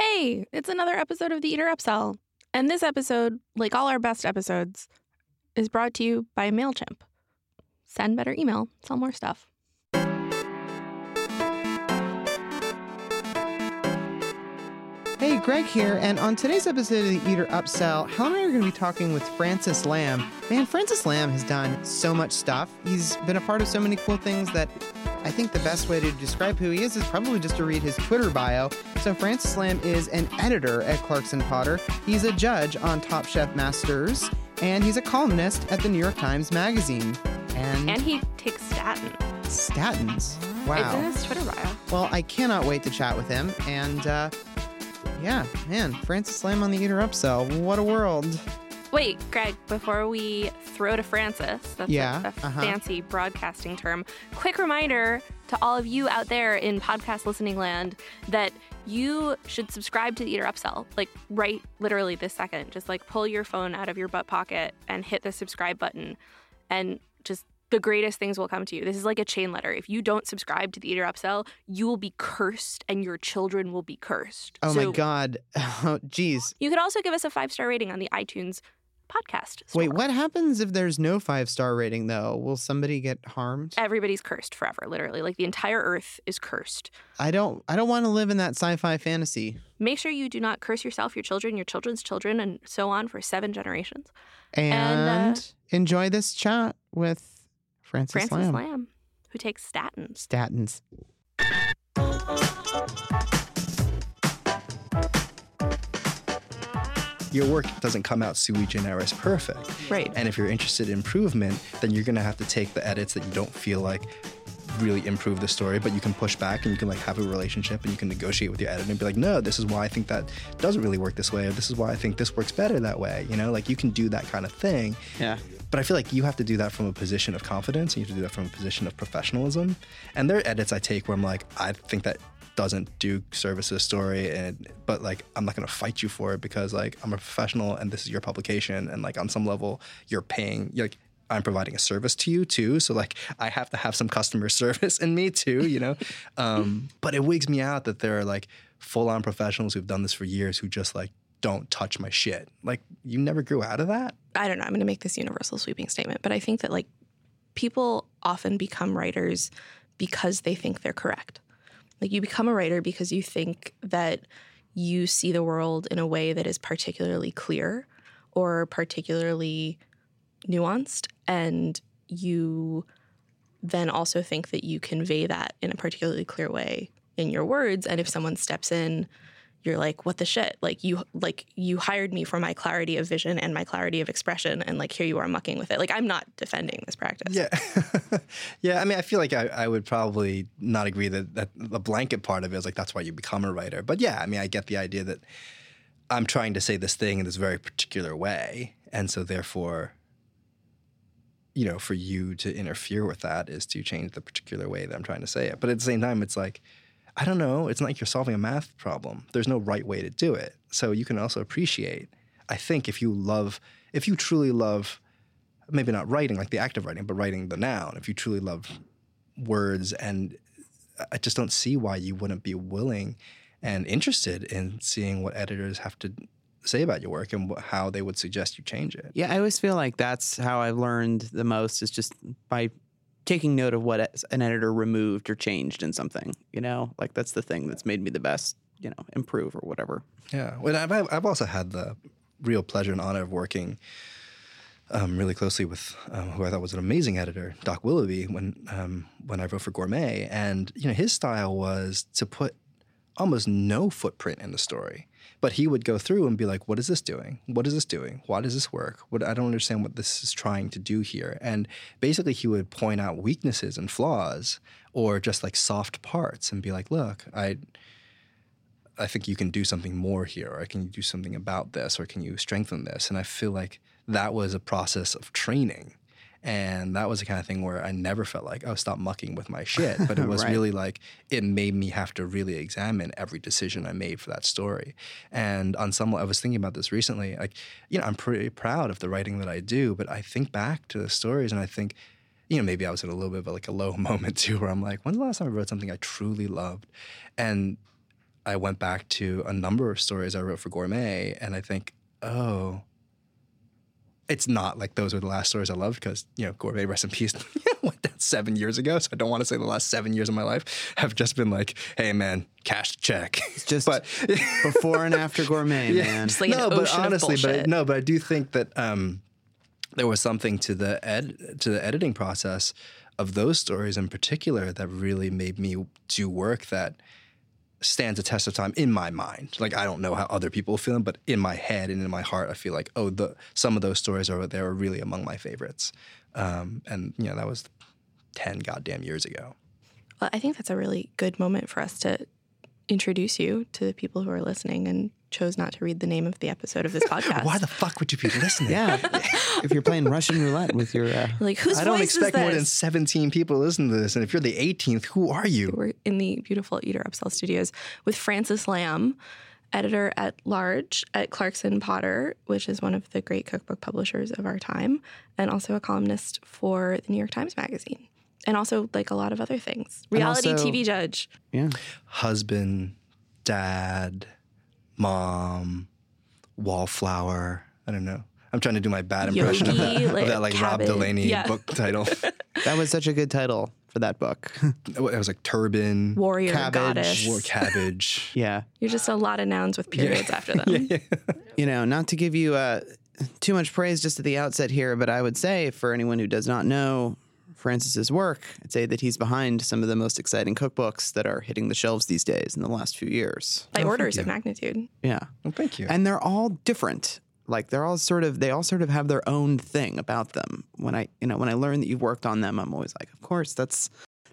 Hey, it's another episode of the Eater Upsell. And this episode, like all our best episodes, is brought to you by MailChimp. Send better email, sell more stuff. Hey, Greg here, and on today's episode of the Eater Upsell, Helen and I are going to be talking with Francis Lam. Man, Francis Lam has done so much stuff. He's been a part of so many cool things that I think the best way to describe who he is is probably just to read his Twitter bio. So, Francis Lam is an editor at Clarkson Potter, he's a judge on Top Chef Masters, and he's a columnist at the New York Times Magazine. And, And he takes statins. statins. It's in Wow. his Twitter bio. Well, I cannot wait to chat with him. And uh, yeah, man, Francis Lam on the Eater Upsell. What a world. Wait, Greg, before we throw to Francis, that's a- Yeah, a, uh-huh. fancy broadcasting term, quick reminder to all of you out there in podcast listening land that you should subscribe to the Eater Upsell. Like, right literally this second. Just like pull your phone out of your butt pocket and hit the subscribe button, and just the greatest things will come to you. This is like a chain letter. If you don't subscribe to the Eater Upsell, you will be cursed and your children will be cursed. Oh So my God. Oh, geez. You could also give us a five star rating on the iTunes podcast. Wait, what happens if there's no five star rating, though? Will somebody get harmed? everybody's cursed forever literally like the entire earth is cursed I don't. I don't want to live in that sci-fi fantasy. make sure you do not curse yourself your children your children's children and so on for seven generations And, And, uh, enjoy this chat with Francis, francis Lam. lamb who takes statins Statins. your work doesn't come out sui generis perfect. right And if you're interested in improvement, then you're gonna have to take the edits that you don't feel like really improve the story, but you can push back and you can like have a relationship and you can negotiate with your editor and be like, no, this is why I think that doesn't really work this way, or this is why I think this works better that way. You know, like you can do that kind of thing. Yeah. But I feel like you have to do that from a position of confidence and you have to do that from a position of professionalism. And there are edits I take where I'm like, I think that doesn't do service to the story and but like I'm not gonna fight you for it because like I'm a professional and this is your publication and like on some level you're paying you're like I'm providing a service to you too. So like I have to have some customer service in me too, you know? um, but it wigs me out that there are like full on professionals who've done this for years who just like don't touch my shit. Like you never grew out of that? i don't know i'm going to make this universal sweeping statement but i think that like people often become writers because they think they're correct like you become a writer because you think that you see the world in a way that is particularly clear or particularly nuanced and you then also think that you convey that in a particularly clear way in your words and if someone steps in you're like what the shit like you like you hired me for my clarity of vision and my clarity of expression and like here you are mucking with it like i'm not defending this practice Yeah. yeah. I mean, I feel like I, I would probably not agree that, that the blanket part of it is like that's why you become a writer. But yeah, I mean, I get the idea that I'm trying to say this thing in this very particular way. And so therefore, you know, for you to interfere with that is to change the particular way that I'm trying to say it. But at the same time, it's like, I don't know, it's not like you're solving a math problem. There's no right way to do it. So you can also appreciate, I think, if you love, if you truly love, maybe not writing like the act of writing, but writing the noun, if you truly love words, and uh, I just don't see why you wouldn't be willing and interested in seeing what editors have to say about your work and wh- how they would suggest you change it. Yeah, I always feel like that's how I've learned the most is just by taking note of what an editor removed or changed in something. You know, like that's the thing that's made me the best. You know, improve or whatever. Yeah, well, I've, I've also had the real pleasure and honor of working um, really closely with um, who I thought was an amazing editor, Doc Willoughby, when um, when I wrote for Gourmet, and you know his style was to put almost no footprint in the story, but he would go through and be like, "What is this doing? What is this doing? Why does this work? What I don't understand what this is trying to do here." And basically, he would point out weaknesses and flaws, or just like soft parts, and be like, "Look, I." I think you can do something more here, or can you do something about this, or can you strengthen this? And I feel like that was a process of training. And that was the kind of thing where I never felt like, oh, stop mucking with my shit. But it was Right. really like, it made me have to really examine every decision I made for that story. And on some level, I was thinking about this recently. Like, you know, I'm pretty proud of the writing that I do, but I think back to the stories and I think, you know, maybe I was in a little bit of like a low moment too, where I'm like, when's the last time I wrote something I truly loved? And I went back to a number of stories I wrote for Gourmet, and I think, oh, it's not like those were the last stories I loved because you know Gourmet, rest in peace, went down seven years ago. So I don't want to say the last seven years of my life have just been like, hey man, cash check. It's just but before and after gourmet, man. Just like no, an but honestly, of but no, but I do think that um, there was something to the ed to the editing process of those stories in particular that really made me do work that stands a test of time in my mind. Like I don't know how other people feel, but in my head and in my heart, I feel like oh, the some of those stories are they were really among my favorites, um, and you know that was ten goddamn years ago. Well, I think that's a really good moment for us to introduce you to the people who are listening and chose not to read the name of the episode of this podcast. Why the fuck would you be listening? Yeah, if you're playing Russian roulette with your, uh, like whose I don't expect more than 17 people to listen to this. And if you're the 18th, who are you? We're in the beautiful Eater Upsell Studios with Francis Lam, editor at large at Clarkson Potter, which is one of the great cookbook publishers of our time, and also a columnist for the New York Times Magazine. And also, like a lot of other things, reality also- TV judge. yeah. Husband, dad, mom, wallflower. I don't know. I'm trying to do my bad impression of that, Yogi, of like that like Rob. Delaney Yeah. book title. That was such a good title for that book. it was like turban, warrior Cabbage. goddess. war cabbage. yeah. You're just a lot of nouns with periods after them. You know, not to give you uh, too much praise just at the outset here, but I would say for anyone who does not know Francis's work, I'd say that he's behind some of the most exciting cookbooks that are hitting the shelves these days in the last few years. By Oh, orders of magnitude. Yeah. Well, thank you. and they're all different like they're all sort of they all sort of have their own thing about them when i you know when i learn that you've worked on them i'm always like of course that's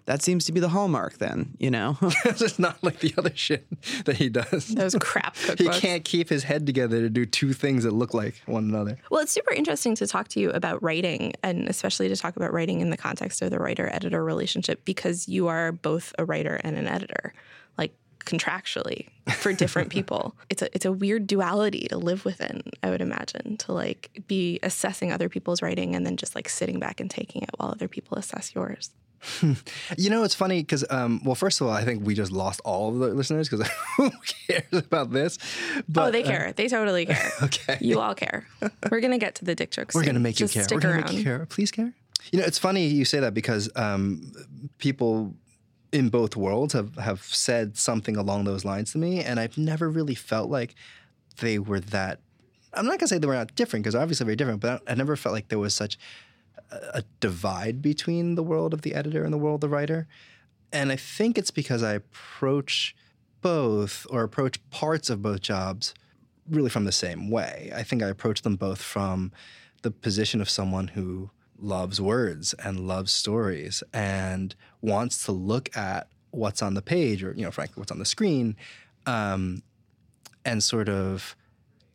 that seems to be the hallmark then you know it's not like the other shit that he does. Those crap he can't keep his head together to do two things that look like one another. Well, it's super interesting to talk to you about writing and especially to talk about writing in the context of the writer editor relationship because you are both a writer and an editor, like contractually for different people. It's a it's a weird duality to live within, I would imagine, to like be assessing other people's writing and then just like sitting back and taking it while other people assess yours. You know, it's funny because, um, well, first of all, I think we just lost all of the listeners because who cares about this? But, oh, they uh, care. they totally care. okay. You all care. We're gonna get to the dick jokes. We're gonna make Just you care. Stick We're gonna around. make you care. Please care. You know, it's funny you say that because um, people in both worlds have have said something along those lines to me, and I've never really felt like they were that. I'm not gonna say they were not different because obviously very different, but I, I never felt like there was such a, divide between the world of the editor and the world of the writer. And I think it's because I approach both or approach parts of both jobs really from the same way. I think I approach them both from the position of someone who loves words and loves stories and wants to look at what's on the page or, you know, frankly, what's on the screen um, and sort of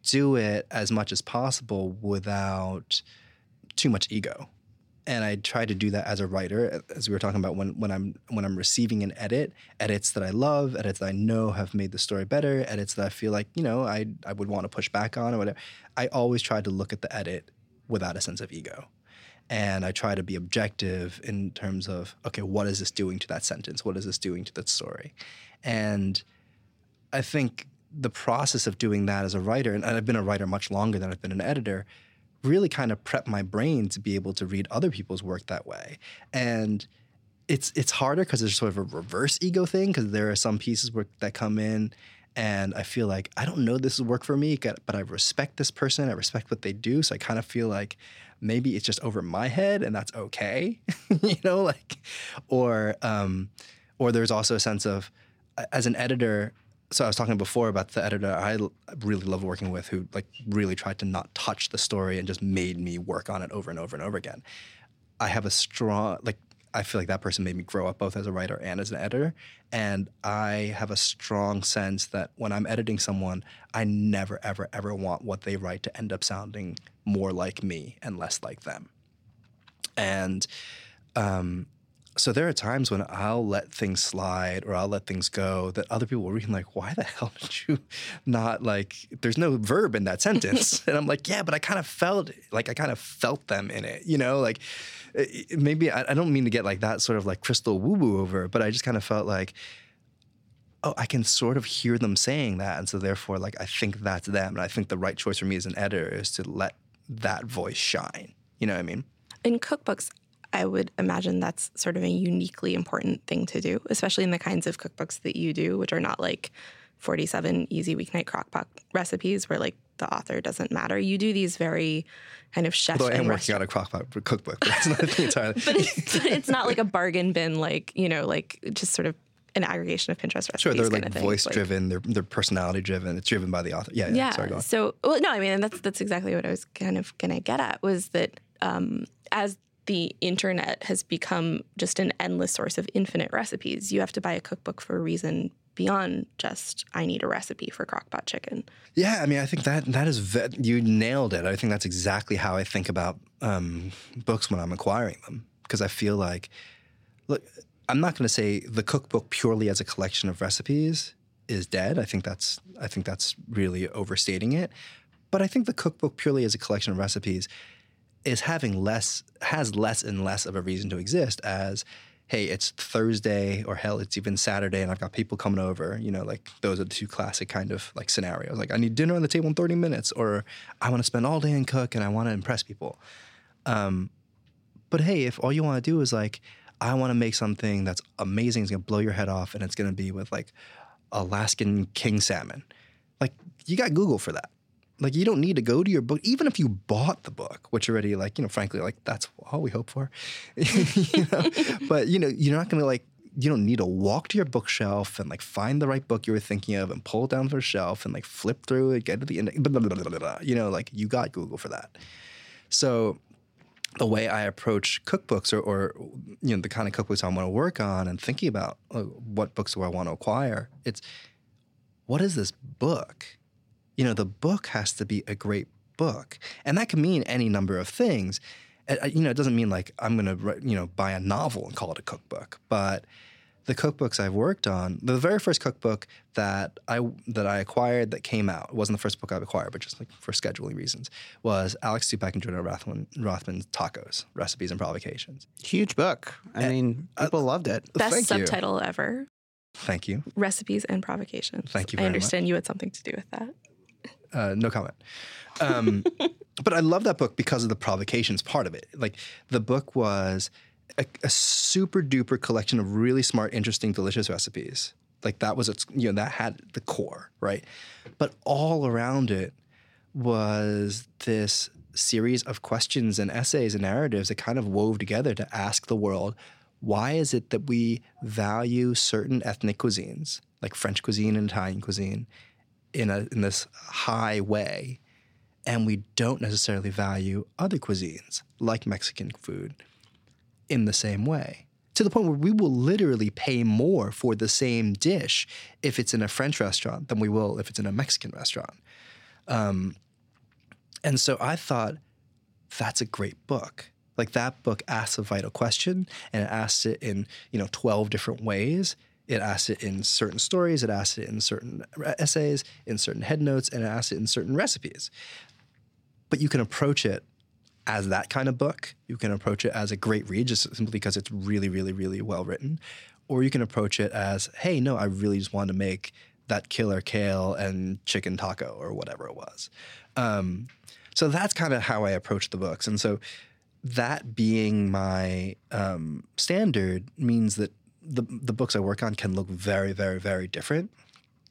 do it as much as possible without too much ego. And I try to do that as a writer, as we were talking about when, when I'm when I'm receiving an edit, edits that I love, edits that I know have made the story better, edits that I feel like, you know, I I would want to push back on or whatever. I always try to look at the edit without a sense of ego. And I try to be objective in terms of, okay, what is this doing to that sentence? What is this doing to that story? And I think the process of doing that as a writer, and I've been a writer much longer than I've been an editor, really kind of prep my brain to be able to read other people's work that way. And it's it's harder because there's sort of a reverse ego thing because there are some pieces where, that come in and I feel like I don't know this will work for me, but I respect this person. I respect what they do, so I kind of feel like maybe it's just over my head and that's okay, you know, like or um, or there's also a sense of as an editor so I was talking before about the editor I really love working with who like really tried to not touch the story and just made me work on it over and over and over again. I have a strong like I feel like that person made me grow up both as a writer and as an editor and I have a strong sense that when I'm editing someone I never ever ever want what they write to end up sounding more like me and less like them. And um so there are times when I'll let things slide or I'll let things go that other people will read and like, why the hell did you not like? There's no verb in that sentence, and I'm like, yeah, but I kind of felt like I kind of felt them in it, you know, like it- it- maybe I, I don't mean to get like that sort of like crystal woo woo over, but I just kind of felt like oh, I can sort of hear them saying that, and so therefore, like I think that's them, and I think the right choice for me as an editor is to let that voice shine. You know what I mean? In cookbooks, I would imagine that's sort of a uniquely important thing to do, especially in the kinds of cookbooks that you do, which are not like 47 easy weeknight crockpot recipes where like the author doesn't matter. You do these very kind of chef. Although I am working on a crockpot cookbook, but that's not entirely. but it's, but it's not like a bargain bin, like you know, like just sort of an aggregation of Pinterest recipes. Sure, they're like voice Like- driven. They're they're personality driven. It's driven by the author. Yeah, yeah. Yeah. Sorry, go on. So, well, no, I mean, and that's that's exactly what I was kind of going to get at was that um, as the internet has become just an endless source of infinite recipes, you have to buy a cookbook for a reason beyond just I need a recipe for crockpot chicken. Yeah, I mean, I think that that is ve- you nailed it. I think that's exactly how I think about um, books when I'm acquiring them because I feel like, look, I'm not going to say the cookbook purely as a collection of recipes is dead. I think that's I think that's really overstating it. But I think the cookbook purely as a collection of recipes is having less has less and less of a reason to exist as hey it's thursday or hell it's even saturday and i've got people coming over you know like those are the two classic kind of like scenarios. Like i need dinner on the table in 30 minutes or i want to spend all day and cook and i want to impress people. Um, but hey if all you want to do is like i want to make something that's amazing it's going to blow your head off and it's going to be with like alaskan king salmon like you got google for that like you don't need to go to your book, even if you bought the book, which already like you know, frankly, like that's all we hope for. you know? But you know, you're not gonna like you don't need to walk to your bookshelf and like find the right book you were thinking of and pull it down from the shelf and like flip through it, get to the end. Blah, blah, blah, blah. You know, like you got Google for that. So the way I approach cookbooks or, or you know the kind of cookbooks I want to work on and thinking about uh, what books do I want to acquire, it's what is this book? You know, the book has to be a great book. And that can mean any number of things. Uh, You know, it doesn't mean like I'm going to, you know, buy a novel and call it a cookbook. But the cookbooks I've worked on, the very first cookbook that I that I acquired that came out, it wasn't the first book I've acquired, but just like for scheduling reasons, was Alex Stupak and Jordana Rothman, Rothman's Tacos, Recipes and Provocations. Huge book. I mean, people loved it. Best Thank you. subtitle ever: Thank you. recipes and provocations. Thank you I very understand you had something to do with that. Uh, no comment. Um, but I love that book because of the provocations part of it. Like the book was a, a super duper collection of really smart, interesting, delicious recipes. Like that was its, you know, that had the core, right? But all around it was this series of questions and essays and narratives that kind of wove together to ask the world why is it that we value certain ethnic cuisines, like French cuisine and Italian cuisine, in a in this high way, and we don't necessarily value other cuisines like Mexican food in the same way. To the point where we will literally pay more for the same dish if it's in a French restaurant than we will if it's in a Mexican restaurant. Um, and so I thought that's a great book. Like that book asks a vital question and it asks it in, you know, 12 different ways. It asks it in certain stories, it asks it in certain essays, in certain headnotes, and it asks it in certain recipes. But you can approach it as that kind of book. You can approach it as a great read just simply because it's really, really, really well written. Or you can approach it as, hey, no, I really just want to make that killer kale and chicken taco or whatever it was. Um, so that's kind of how I approach the books. And so that being my um, standard means that the, the books I work on can look very, very, very different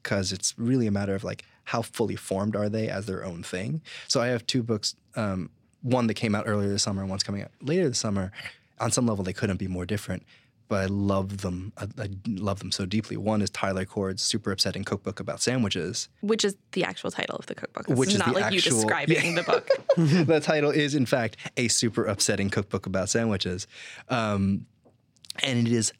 because it's really a matter of like how fully formed are they as their own thing. So I have two books, um, one that came out earlier this summer and one's coming out later this summer. On some level, they couldn't be more different, but I love them. I, I love them so deeply. One is Tyler Kord's super upsetting cookbook about sandwiches. Which is the actual title of the cookbook. This Which is is not like actual- you describing the book. the title is, in fact, a super upsetting cookbook about sandwiches, um, and it is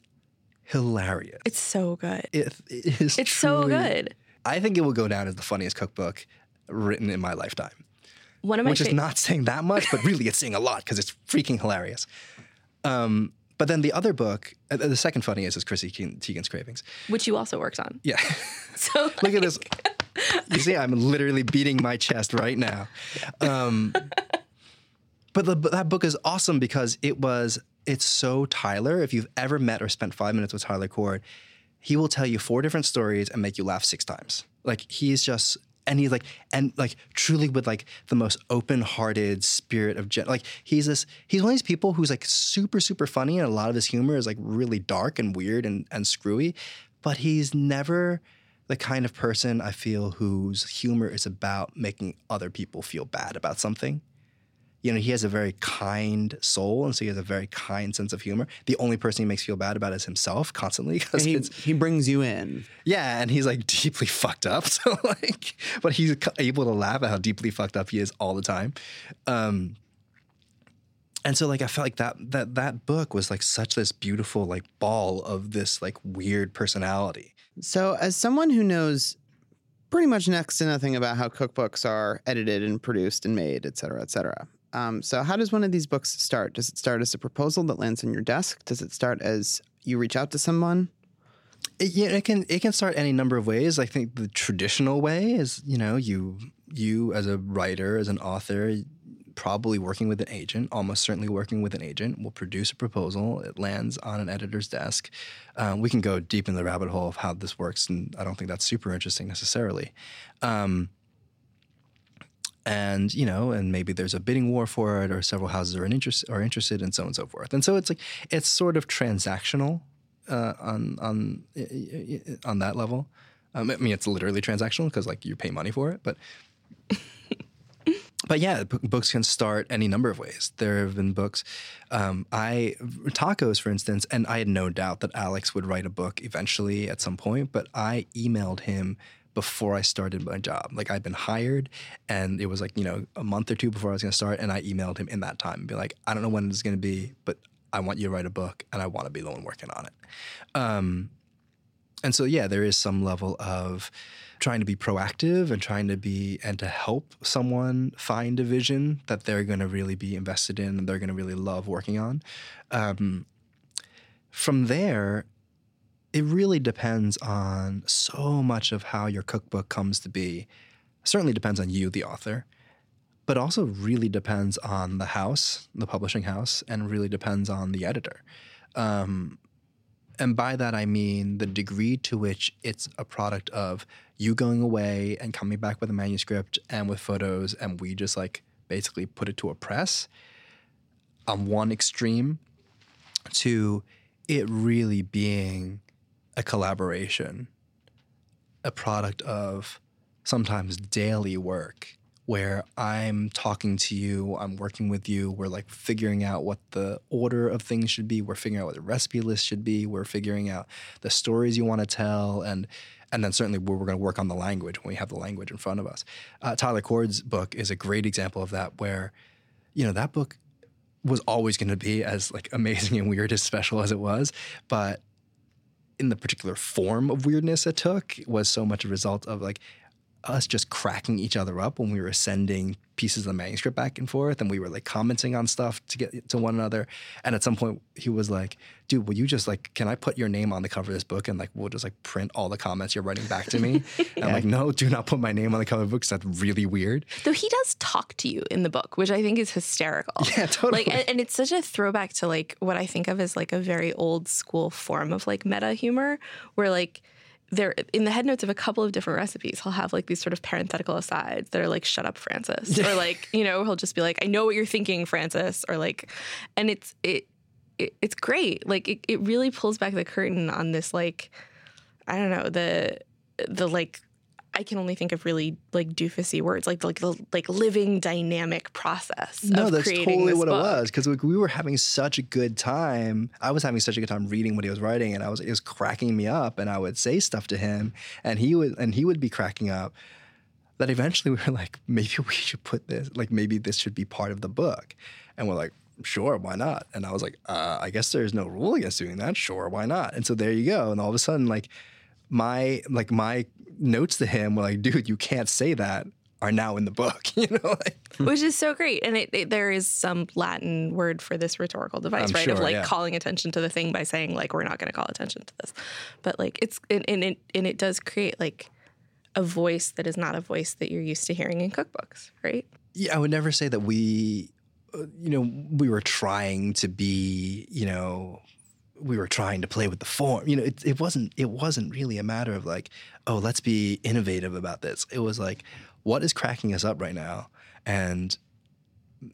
hilarious. It's so good. It, it is. It's so good. I think it will go down as the funniest cookbook written in my lifetime. One of my which is not saying that much, but really it's saying a lot because it's freaking hilarious. Um, but then the other book, uh, the second funniest is Chrissy Teigen- Teigen's Cravings. which you also worked on. Yeah. So Look at this. You see, I'm literally beating my chest right now. Um, but the, but that book is awesome because it was, it's so Tyler. If you've ever met or spent five minutes with Tyler Kord, he will tell you four different stories and make you laugh six times. Like he's just and he's like and like truly with like the most open-hearted spirit of gen- like he's this he's one of these people who's like super super funny and a lot of his humor is like really dark and weird and and screwy but he's never the kind of person I feel whose humor is about making other people feel bad about something. You know, he has a very kind soul, and so he has a very kind sense of humor. The only person he makes feel bad about is himself constantly because he, he brings you in. yeah, and he's like deeply fucked up. So like, but he's able to laugh at how deeply fucked up he is all the time. Um, and so like I felt like that that that book was like such this beautiful like ball of this like weird personality. So, as someone who knows pretty much next to nothing about how cookbooks are edited and produced and made, et cetera, et cetera. Um, so, how does one of these books start? Does it start as a proposal that lands on your desk? Does it start as you reach out to someone? It, yeah, it can it can start any number of ways. I think the traditional way is you know you you as a writer as an author probably working with an agent, almost certainly working with an agent, will produce a proposal. It lands on an editor's desk. Um, we can go deep in the rabbit hole of how this works, and I don't think that's super interesting necessarily. Um, and you know, and maybe there's a bidding war for it, or several houses are, interest, are interested, and so on and so forth. And so it's like it's sort of transactional uh, on on on that level. Um, I mean, it's literally transactional because like you pay money for it, but but yeah, b- books can start any number of ways. There have been books, um, I tacos, for instance, and I had no doubt that Alex would write a book eventually at some point. But I emailed him before I started my job. Like I'd been hired, and it was like you know a month or two before I was going to start, and I emailed him in that time and be like, I don't know when it's going to be, but I want you to write a book, and I want to be the one working on it. Um, and so yeah, there is some level of trying to be proactive and trying to be and to help someone find a vision that they're going to really be invested in and they're going to really love working on. Um, from there, it really depends on so much of how your cookbook comes to be. Certainly depends on you, the author, but also really depends on the house, the publishing house, and really depends on the editor. Um, and by that I mean the degree to which it's a product of you going away and coming back with a manuscript and with photos, and we just like basically put it to a press on one extreme to it really being a collaboration, a product of sometimes daily work where I'm talking to you, I'm working with you, we're like figuring out what the order of things should be, we're figuring out what the recipe list should be, we're figuring out the stories you want to tell, and and then certainly we're, we're going to work on the language when we have the language in front of us. Uh, Tyler Kord's book is a great example of that, where you know that book was always going to be as like amazing and weird as special as it was, but in the particular form of weirdness it took was so much a result of like us just cracking each other up when we were sending pieces of the manuscript back and forth and we were like commenting on stuff to get to one another and at some point he was like dude will you just like can i put your name on the cover of this book and like we'll just like print all the comments you're writing back to me and i'm like no do not put my name on the cover of the book that's really weird Though he does talk to you in the book, which I think is hysterical. Yeah, totally. Like, and, and it's such a throwback to like what I think of as like a very old school form of like meta humor, where like there in the head notes of a couple of different recipes, he'll have like these sort of parenthetical asides that are like "Shut up, Francis," or like you know he'll just be like, "I know what you're thinking, Francis," or like, and it's it, it it's great. Like it, it really pulls back the curtain on this like I don't know the the like I can only think of really like doofusy words like like the like living dynamic process. No, that's totally what book. it was. Because like, we were having such a good time. I was having such a good time reading what he was writing, and I was it was cracking me up. And I would say stuff to him, and he would and he would be cracking up. That eventually we were like, maybe we should put this. Like maybe this should be part of the book. And we're like, sure, why not? And I was like, uh, I guess there's no rule against doing that. Sure, why not? And so there you go. And all of a sudden, like my like my notes to him were like, dude, you can't say that. Are now in the book, you know. Like, which is so great. And it, it, there is some Latin word for this rhetorical device, I'm right? of like yeah. calling attention to the thing by saying like we're not going to call attention to this, but like it's and, and it and it does create like a voice that is not a voice that you're used to hearing in cookbooks, right? Yeah, I would never say that we, uh, you know, we were trying to be, you know, we were trying to play with the form. You know, it, it wasn't it wasn't really a matter of like, oh, let's be innovative about this. It was like, what is cracking us up right now, and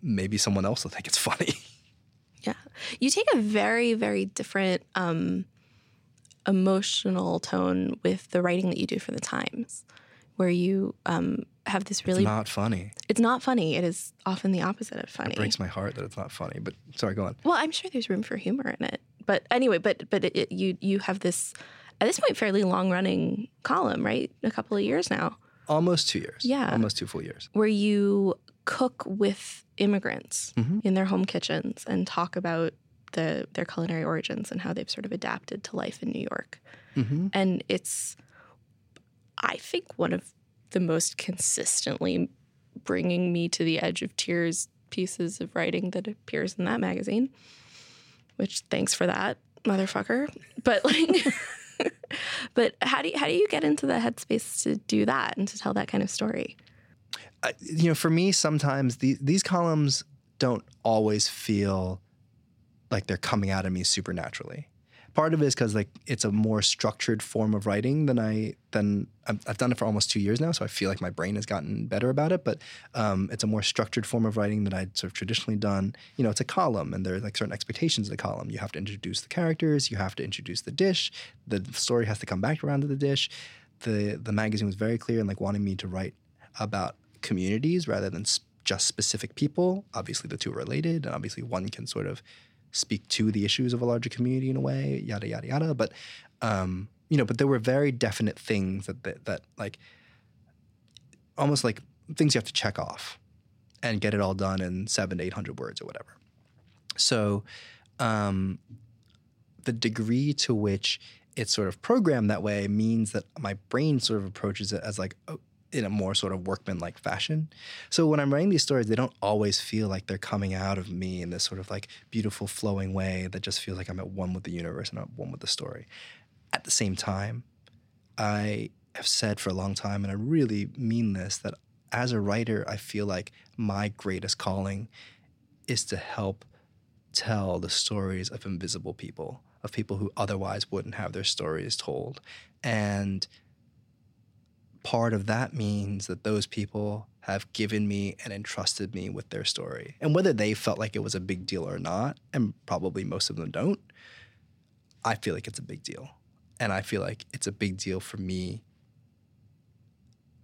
maybe someone else will think it's funny. Yeah. You take a very, very different um, emotional tone with the writing that you do for the Times, where you um, have this really. It's not funny. It's not funny. It is often the opposite of funny. It breaks my heart that it's not funny. But sorry, go on. Well, I'm sure there's room for humor in it. But anyway, but but it, it, you you have this at this point fairly long running column, right? A couple of years now, Almost two years. Yeah. Almost two full years. where you cook with immigrants Mhm. in their home kitchens and talk about the their culinary origins and how they've sort of adapted to life in New York. Mm-hmm. And it's, I think, one of the most consistently bringing me to the edge of tears pieces of writing that appears in that magazine. Which, thanks for that, motherfucker. But like, but how do you, how do you get into the headspace to do that and to tell that kind of story? I, you know, for me, sometimes the, these columns don't always feel like they're coming out of me supernaturally. Part of it is because like it's a more structured form of writing than I than I've, done it for almost two years now, so I feel like my brain has gotten better about it. But um, it's a more structured form of writing than I'd sort of traditionally done. You know, it's a column, and there are like certain expectations of the column. You have to introduce the characters, you have to introduce the dish, the story has to come back around to the dish. The the magazine was very clear in like wanting me to write about communities rather than s- just specific people. Obviously, the two are related, and obviously, one can sort of speak to the issues of a larger community in a way, yada yada yada. But um, you know, but there were very definite things that that, that like almost like things you have to check off and get it all done in seven to eight hundred words or whatever. So, um, the degree to which it's sort of programmed that way means that my brain sort of approaches it as like a, in a more sort of workman-like fashion. So when I'm writing these stories, they don't always feel like they're coming out of me in this sort of like beautiful flowing way that just feels like I'm at one with the universe and at one with the story. At the same time, I have said for a long time, and I really mean this, that as a writer, I feel like my greatest calling is to help tell the stories of invisible people, of people who otherwise wouldn't have their stories told. And part of that means that those people have given me and entrusted me with their story. And whether they felt like it was a big deal or not, and probably most of them don't, I feel like it's a big deal. And I feel like it's a big deal for me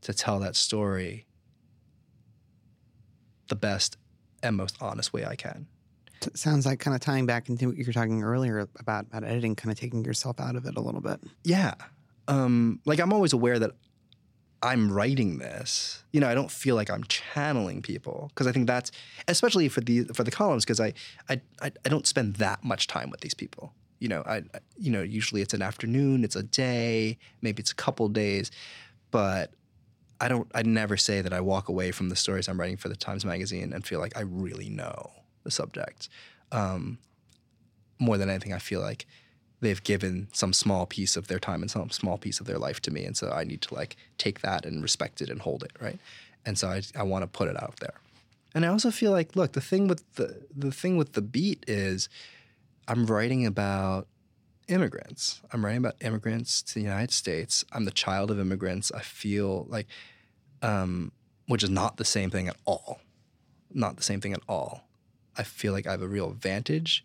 to tell that story the best and most honest way I can. T- sounds like kind of tying back into what you were talking earlier about about editing, kind of taking yourself out of it a little bit. Yeah. Um, like I'm always aware that I'm writing this. You know, I don't feel like I'm channeling people because I think that's especially for the for the columns because I, I I don't spend that much time with these people. You know, I I- you know usually it's an afternoon, it's a day, maybe it's a couple days, but I don't. I never say that I walk away from the stories I'm writing for the Times Magazine and feel like I really know the subject. Um, more than anything, I feel like they've given some small piece of their time and some small piece of their life to me, and so I need to like take that and respect it and hold it, right? And so I, I want to put it out there. And I also feel like, look, the thing with the the thing with the beat is, I'm writing about immigrants. I'm writing about immigrants to the United States. I'm the child of immigrants. I feel like, um, which is not the same thing at all. Not the same thing at all. I feel like I have a real advantage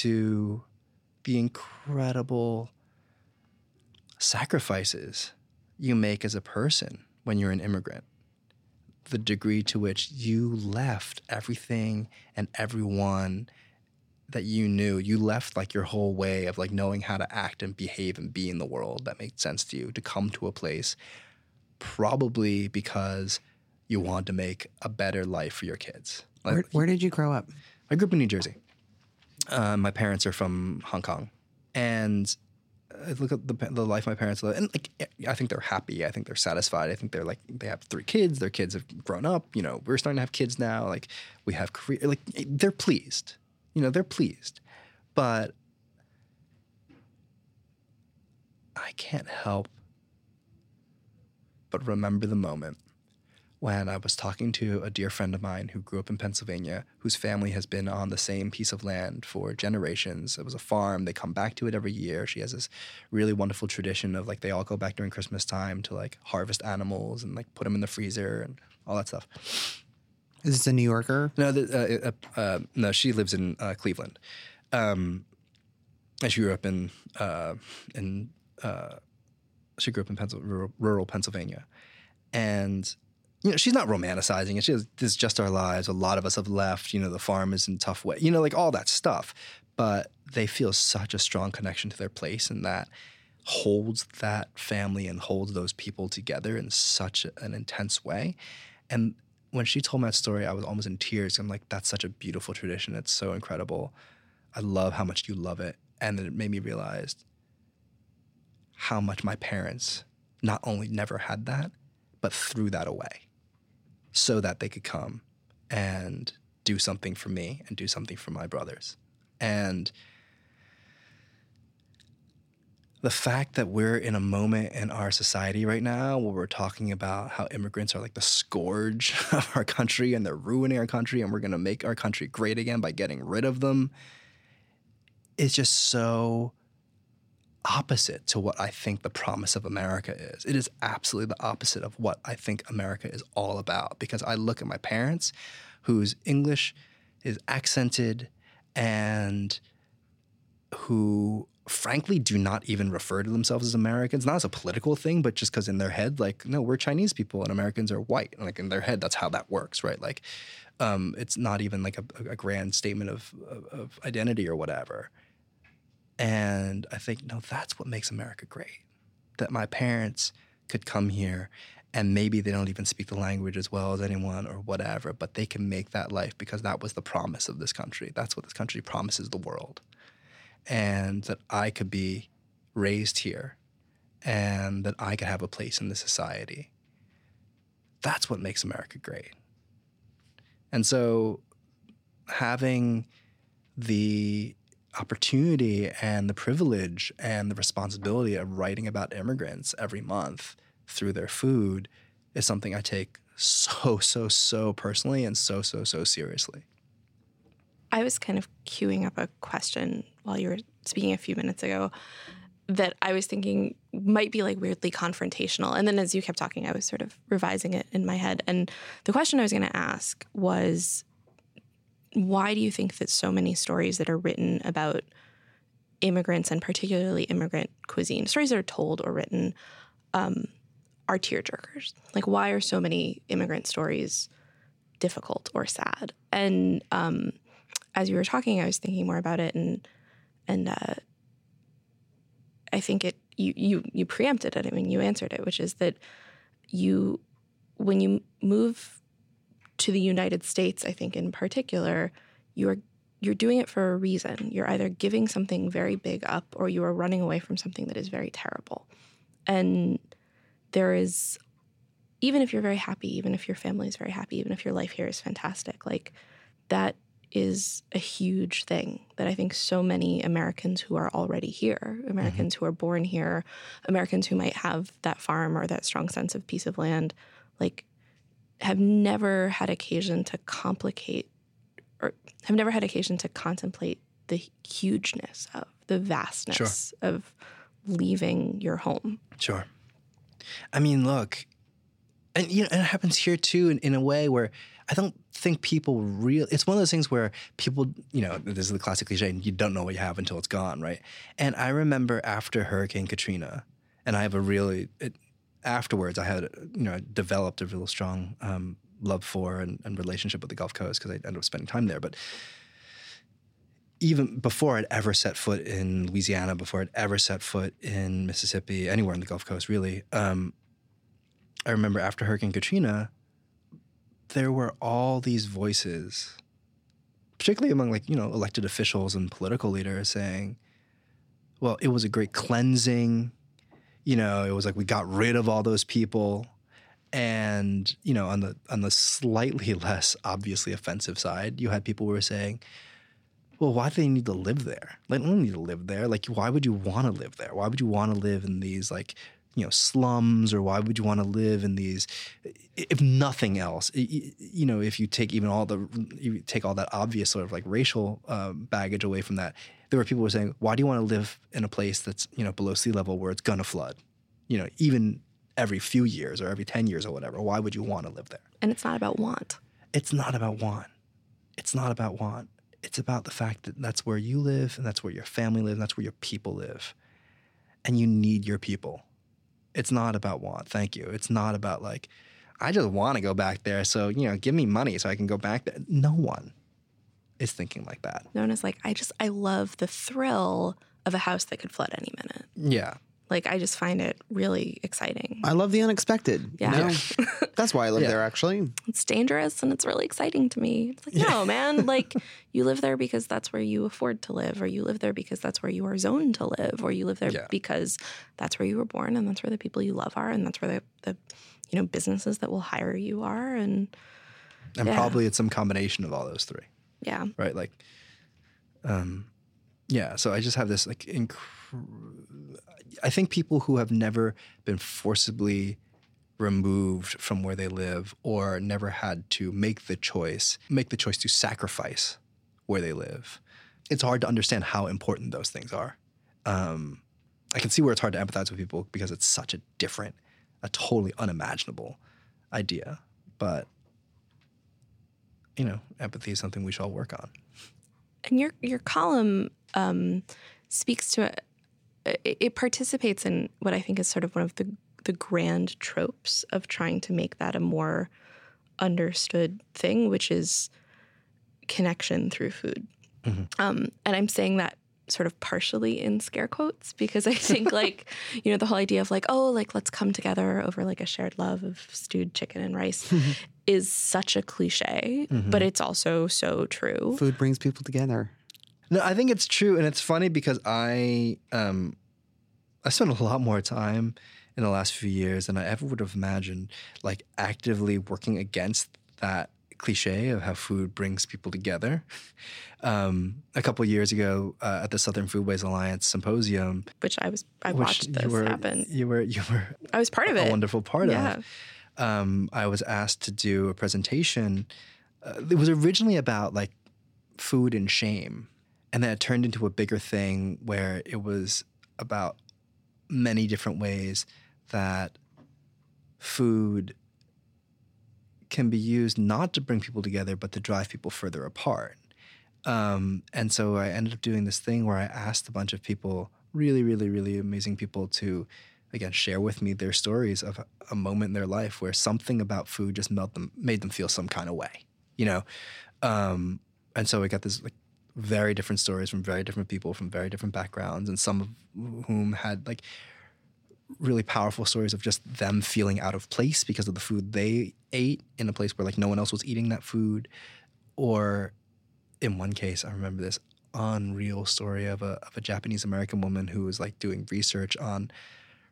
to the incredible sacrifices you make as a person when you're an immigrant. The degree to which you left everything and everyone that you knew, you left like your whole way of like knowing how to act and behave and be in the world that made sense to you to come to a place probably because you want to make a better life for your kids. Like, Where, where did you grow up? I grew up in New Jersey. Uh, my parents are from Hong Kong, and I look at the, the life my parents live, and like I think they're happy. I think they're satisfied. I think they're like they have three kids. Their kids have grown up. You know, we're starting to have kids now. Like we have career. Like they're pleased. You know, they're pleased, but I can't help but remember the moment when I was talking to a dear friend of mine who grew up in Pennsylvania, whose family has been on the same piece of land for generations. It was a farm. They come back to it every year. She has this really wonderful tradition of like they all go back during Christmas time to like harvest animals and like put them in the freezer and all that stuff. Is this a New Yorker? No, the, uh, uh, uh, no, she lives in uh, Cleveland, um, and she grew up in uh, in uh, she grew up in Pencil- rural, rural Pennsylvania, and you know she's not romanticizing it. She has, this is just our lives. A lot of us have left. You know, the farm is in tough way. You know, like all that stuff, but they feel such a strong connection to their place, and that holds that family and holds those people together in such an intense way, and when she told that story, I was almost in tears. I'm like, that's such a beautiful tradition. It's so incredible. I love how much you love it. And then it made me realize how much my parents not only never had that, but threw that away so that they could come and do something for me and do something for my brothers. And the fact that we're in a moment in our society right now where we're talking about how immigrants are like the scourge of our country and they're ruining our country and we're going to make our country great again by getting rid of them is just so opposite to what I think the promise of America is. It is absolutely the opposite of what I think America is all about because I look at my parents whose English is accented and who frankly do not even refer to themselves as Americans, not as a political thing, but just because in their head, like, no, we're Chinese people and Americans are white. And like in their head, that's how that works, right? Like, um, it's not even like a, a grand statement of, of, of identity or whatever. And I think, no, that's what makes America great. That my parents could come here and maybe they don't even speak the language as well as anyone or whatever, but they can make that life because that was the promise of this country. That's what this country promises the world and that I could be raised here and that I could have a place in the society. That's what makes America great. And so having the opportunity and the privilege and the responsibility of writing about immigrants every month through their food is something I take so, so, so personally and so, so, so seriously. I was kind of queuing up a question while you were speaking a few minutes ago that I was thinking might be like weirdly confrontational. And then as you kept talking, I was sort of revising it in my head. And the question I was going to ask was why do you think that so many stories that are written about immigrants and particularly immigrant cuisine, stories that are told or written, um, are tearjerkers? Like, why are so many immigrant stories difficult or sad? And um, as you were talking, I was thinking more about it, and and uh, I think it you you you preempted it. I mean, you answered it, which is that you when you move to the United States, I think in particular, you are you're doing it for a reason. You're either giving something very big up or you are running away from something that is very terrible. And there is even if you're very happy, even if your family is very happy, even if your life here is fantastic, like that is a huge thing that I think so many Americans who are already here, Americans mm-hmm. who are born here, Americans who might have that farm or that strong sense of piece of land, like have never had occasion to complicate or have never had occasion to contemplate the hugeness of the vastness sure. of leaving your home. Sure. I mean, look, and you know, and it happens here too in, in a way where I don't think people real. It's one of those things where people, you know, this is the classic cliche, and you don't know what you have until it's gone, right? And I remember after Hurricane Katrina, and I have a really it, afterwards, I had you know developed a real strong um, love for and, and, relationship with the Gulf Coast because I ended up spending time there, but. Even before I'd ever set foot in Louisiana, before I'd ever set foot in Mississippi, anywhere in the Gulf Coast, really, um, I remember after Hurricane Katrina, there were all these voices, particularly among like, you know, elected officials and political leaders saying, well, it was a great cleansing. You know, it was like we got rid of all those people. And, you know, on the on the slightly less obviously offensive side, you had people who were saying, well, why do they need to live there? Like, they don't need to live there. Like, why would you want to live there? Why would you want to live in these like you know slums or why would you want to live in these if nothing else you know if you take even all the you take all that obvious sort of like racial uh, baggage away from that there were people who were saying why do you want to live in a place that's you know below sea level where it's gonna flood you know even every few years or every 10 years or whatever why would you want to live there And it's not about want. it's not about want. It's not about want. It's about the fact that that's where you live and that's where your family lives and that's where your people live. And you need your people. It's not about want. Thank you. It's not about like, I just want to go back there. So, you know, give me money so I can go back there. No one is thinking like that. No one is like, I just, I love the thrill of a house that could flood any minute. Yeah. Like, I just find it really exciting. I love the unexpected. Yeah. You know? That's why I live Yeah. there, actually. It's dangerous and it's really exciting to me. It's like, no, man, like you live there because that's where you afford to live, or you live there because that's where you are zoned to live, or you live there Yeah. because that's where you were born and that's where the people you love are, and that's where the, the you know, businesses that will hire you are. And And Yeah. probably it's some combination of all those three. Yeah, right? Like, um, yeah. So I just have this like, inc- I think people who have never been forcibly removed from where they live or never had to make the choice, make the choice to sacrifice where they live. It's hard to understand how important those things are. Um, I can see where it's hard to empathize with people because it's such a different, a totally unimaginable idea. But you know, empathy is something we should all work on. and your your column um, speaks to it, it participates in what I think is sort of one of the the grand tropes of trying to make that a more understood thing, which is connection through food. Um, and I'm saying that sort of partially in scare quotes because I think like you know the whole idea of like oh like let's come together over like a shared love of stewed chicken and rice is such a cliche, but it's also so true. Food brings people together. No, I think it's true, and it's funny because I um, I spent a lot more time in the last few years than I ever would have imagined, like actively working against that cliche of how food brings people together. Um, a couple years ago, uh, at the Southern Foodways Alliance symposium, which I was I watched this you were, happen. you were you were I was part of a it. A wonderful part Yeah. of. Um, I was asked to do a presentation. Uh, it was originally about like food and shame, and then it turned into a bigger thing where it was about many different ways that food can be used not to bring people together, but to drive people further apart. Um, and so I ended up doing this thing where I asked a bunch of people, really, really, really amazing people, to again share with me their stories of a moment in their life where something about food just melt them, made them feel some kind of way, you know. Um, and so we got this like very different stories from very different people from very different backgrounds, and some of whom had like really powerful stories of just them feeling out of place because of the food they ate in a place where like no one else was eating that food or in one case i remember this unreal story of a, of a japanese american woman who was like doing research on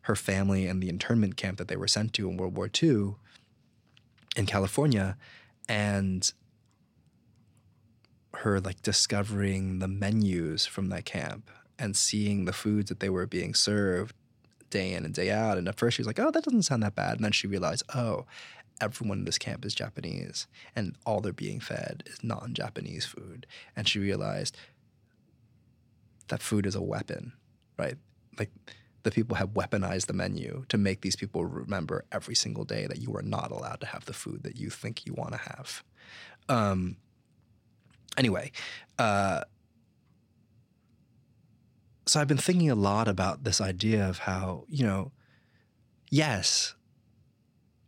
her family and the internment camp that they were sent to in world war ii in california and her like discovering the menus from that camp and seeing the foods that they were being served day in and day out. And at first she was like, oh, that doesn't sound that bad. And then she realized, oh, everyone in this camp is Japanese and all they're being fed is non Japanese food. And she realized that food is a weapon, right? Like the people have weaponized the menu to make these people remember every single day that you are not allowed to have the food that you think you want to have. Um, anyway, uh, so I've been thinking a lot about this idea of how, you know, yes,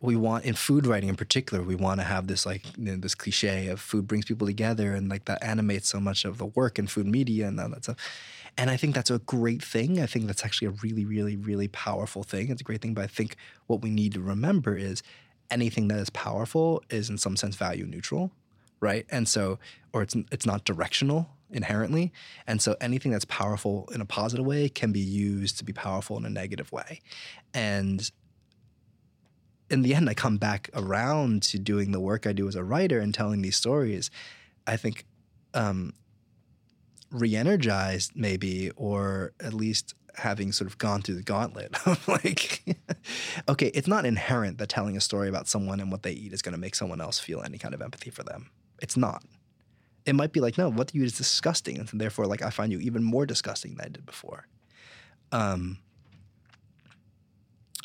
we want in food writing in particular, we want to have this like you know, this cliche of food brings people together and like that animates so much of the work in food media and all that stuff. And I think that's a great thing. I think that's actually a really, really, really powerful thing. It's a great thing. But I think what we need to remember is anything that is powerful is in some sense value neutral, right? And so, or it's it's not directional inherently. And so anything that's powerful in a positive way can be used to be powerful in a negative way. And in the end, I come back around to doing the work I do as a writer and telling these stories. I think um, re-energized maybe, or at least having sort of gone through the gauntlet of like, okay, it's not inherent that telling a story about someone and what they eat is going to make someone else feel any kind of empathy for them. It's not. It might be like, no, what you eat is disgusting, and therefore, like, I find you even more disgusting than I did before. Um,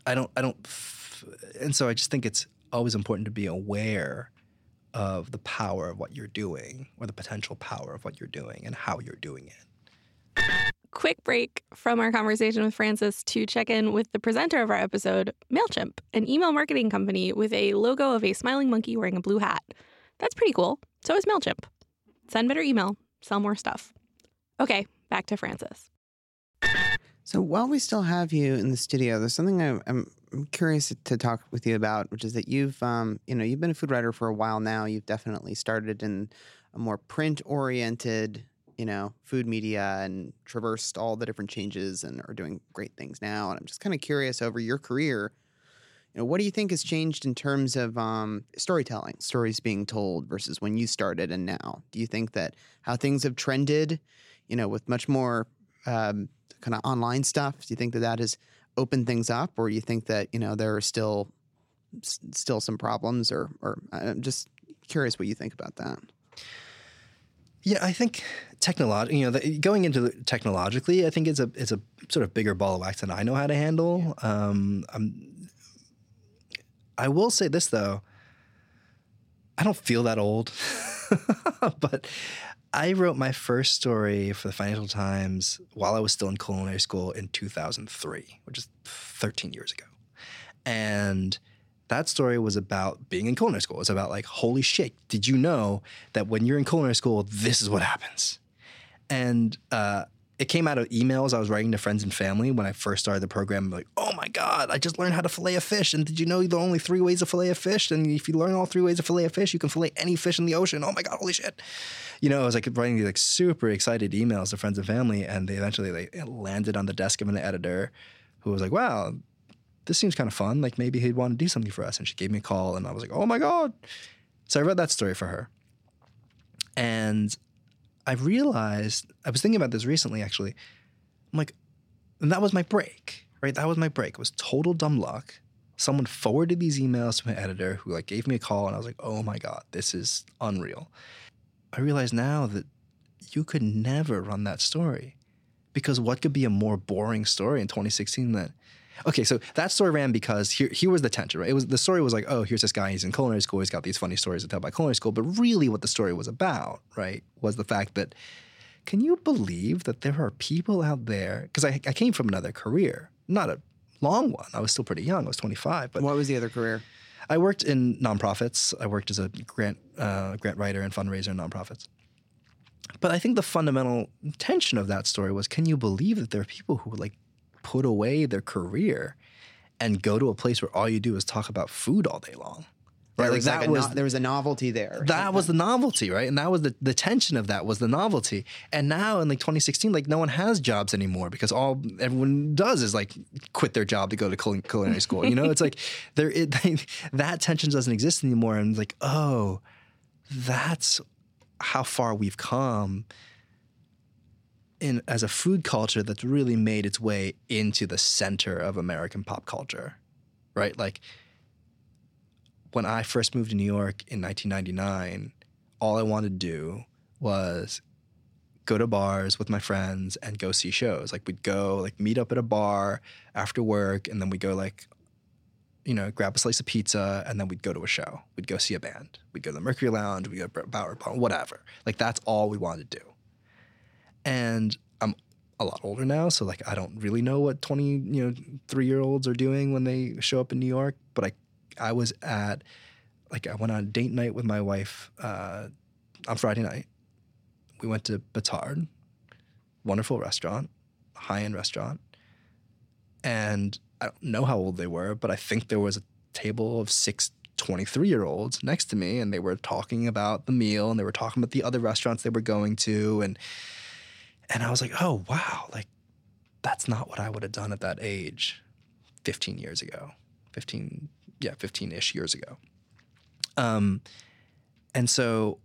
I don't, I don't, f- and so I just think it's always important to be aware of the power of what you're doing or the potential power of what you're doing and how you're doing it. Quick break from our conversation with Francis to check in with the presenter of our episode, MailChimp, an email marketing company with a logo of a smiling monkey wearing a blue hat. That's pretty cool. So is MailChimp. Send better email, sell more stuff. Okay, back to Francis. So while we still have you in the studio, there's something I, I'm I'm curious to talk with you about, which is that you've, um, you know, you've been a food writer for a while now. You've definitely started in a more print-oriented, you know, food media and traversed all the different changes and are doing great things now. And I'm just kind of curious over your career. You know, what do you think has changed in terms of um, storytelling, stories being told versus when you started and now? Do you think that how things have trended, you know, with much more um, kind of online stuff, do you think that that has opened things up, or do you think that you know there are still s- still some problems, or or I'm just curious what you think about that. Yeah, I think technology. You know, the, going into the, technologically, I think it's a it's a sort of bigger ball of wax than I know how to handle. Um, I'm, I will say this though, I don't feel that old, but I wrote my first story for the Financial Times while I was still in culinary school in 2003, which is 13 years ago, and that story was about being in culinary school. It's about like, holy shit, did you know that when you're in culinary school, this is what happens? And uh, it came out of emails I was writing to friends and family when I first started the program. Like, oh my God, I just learned how to fillet a fish. And did you know there are only three ways to fillet a fish? And if you learn all three ways to fillet a fish, you can fillet any fish in the ocean. Oh my God, holy shit. You know, I was like writing these like super excited emails to friends and family. And they eventually like landed on the desk of an editor who was like, wow, this seems kind of fun. Like maybe he'd want to do something for us. And she gave me a call and I was like, oh my God. So I read that story for her. And I realized, I was thinking about this recently actually. I'm like, and that was my break, right? That was my break. It was total dumb luck. Someone forwarded these emails to my editor who like gave me a call and I was like, oh my God, this is unreal. I realize now that you could never run that story because what could be a more boring story in 2016 than Okay, so that story ran because here, here was the tension, right? It was the story was like, oh, here's this guy, he's in culinary school, he's got these funny stories to tell about culinary school. But really, what the story was about, right, was the fact that can you believe that there are people out there? Because I, I came from another career, not a long one. I was still pretty young. I was 25, but What was the other career? I worked in nonprofits. I worked as a grant uh, grant writer and fundraiser in nonprofits. But I think the fundamental tension of that story was: Can you believe that there are people who like put away their career and go to a place where all you do is talk about food all day long? Right, was like like that a was no- there was a novelty there. that was the novelty, right? And that was the, the tension of that was the novelty. And now in like 2016, like no one has jobs anymore because all everyone does is like quit their job to go to cul- culinary school. You know, it's like there it, that tension doesn't exist anymore. And like, oh, that's how far we've come in as a food culture that's really made its way into the center of American pop culture, right? Like when I first moved to New York in 1999, all I wanted to do was go to bars with my friends and go see shows. Like we'd go like meet up at a bar after work and then we'd go like you know, grab a slice of pizza and then we'd go to a show. We'd go see a band. We'd go to the Mercury Lounge, we'd go to Bowery Ballroom, whatever. Like that's all we wanted to do. And I'm a lot older now, so like I don't really know what 20, you know, 3-year-olds are doing when they show up in New York, but I I was at like I went on a date night with my wife uh, on Friday night. We went to Batard, wonderful restaurant, high end restaurant, and I don't know how old they were, but I think there was a table of six 23 year olds next to me, and they were talking about the meal and they were talking about the other restaurants they were going to, and and I was like, oh wow, like that's not what I would have done at that age, 15 years ago, 15 yeah, 15 ish years ago. Um, and so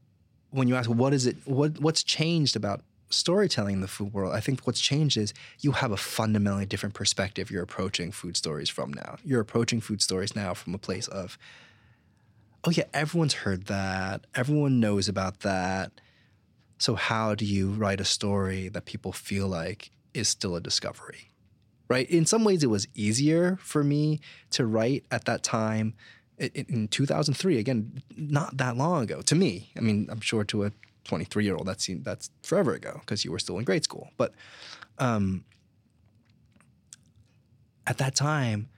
when you ask what is it, what what's changed about storytelling in the food world, I think what's changed is you have a fundamentally different perspective you're approaching food stories from now. You're approaching food stories now from a place of, oh, yeah, everyone's heard that. Everyone knows about that. So, how do you write a story that people feel like is still a discovery? Right? In some ways, it was easier for me to write at that time in 2003 again not that long ago to me i mean i'm sure to a 23 year old that seemed that's forever ago because you were still in grade school but um, at that time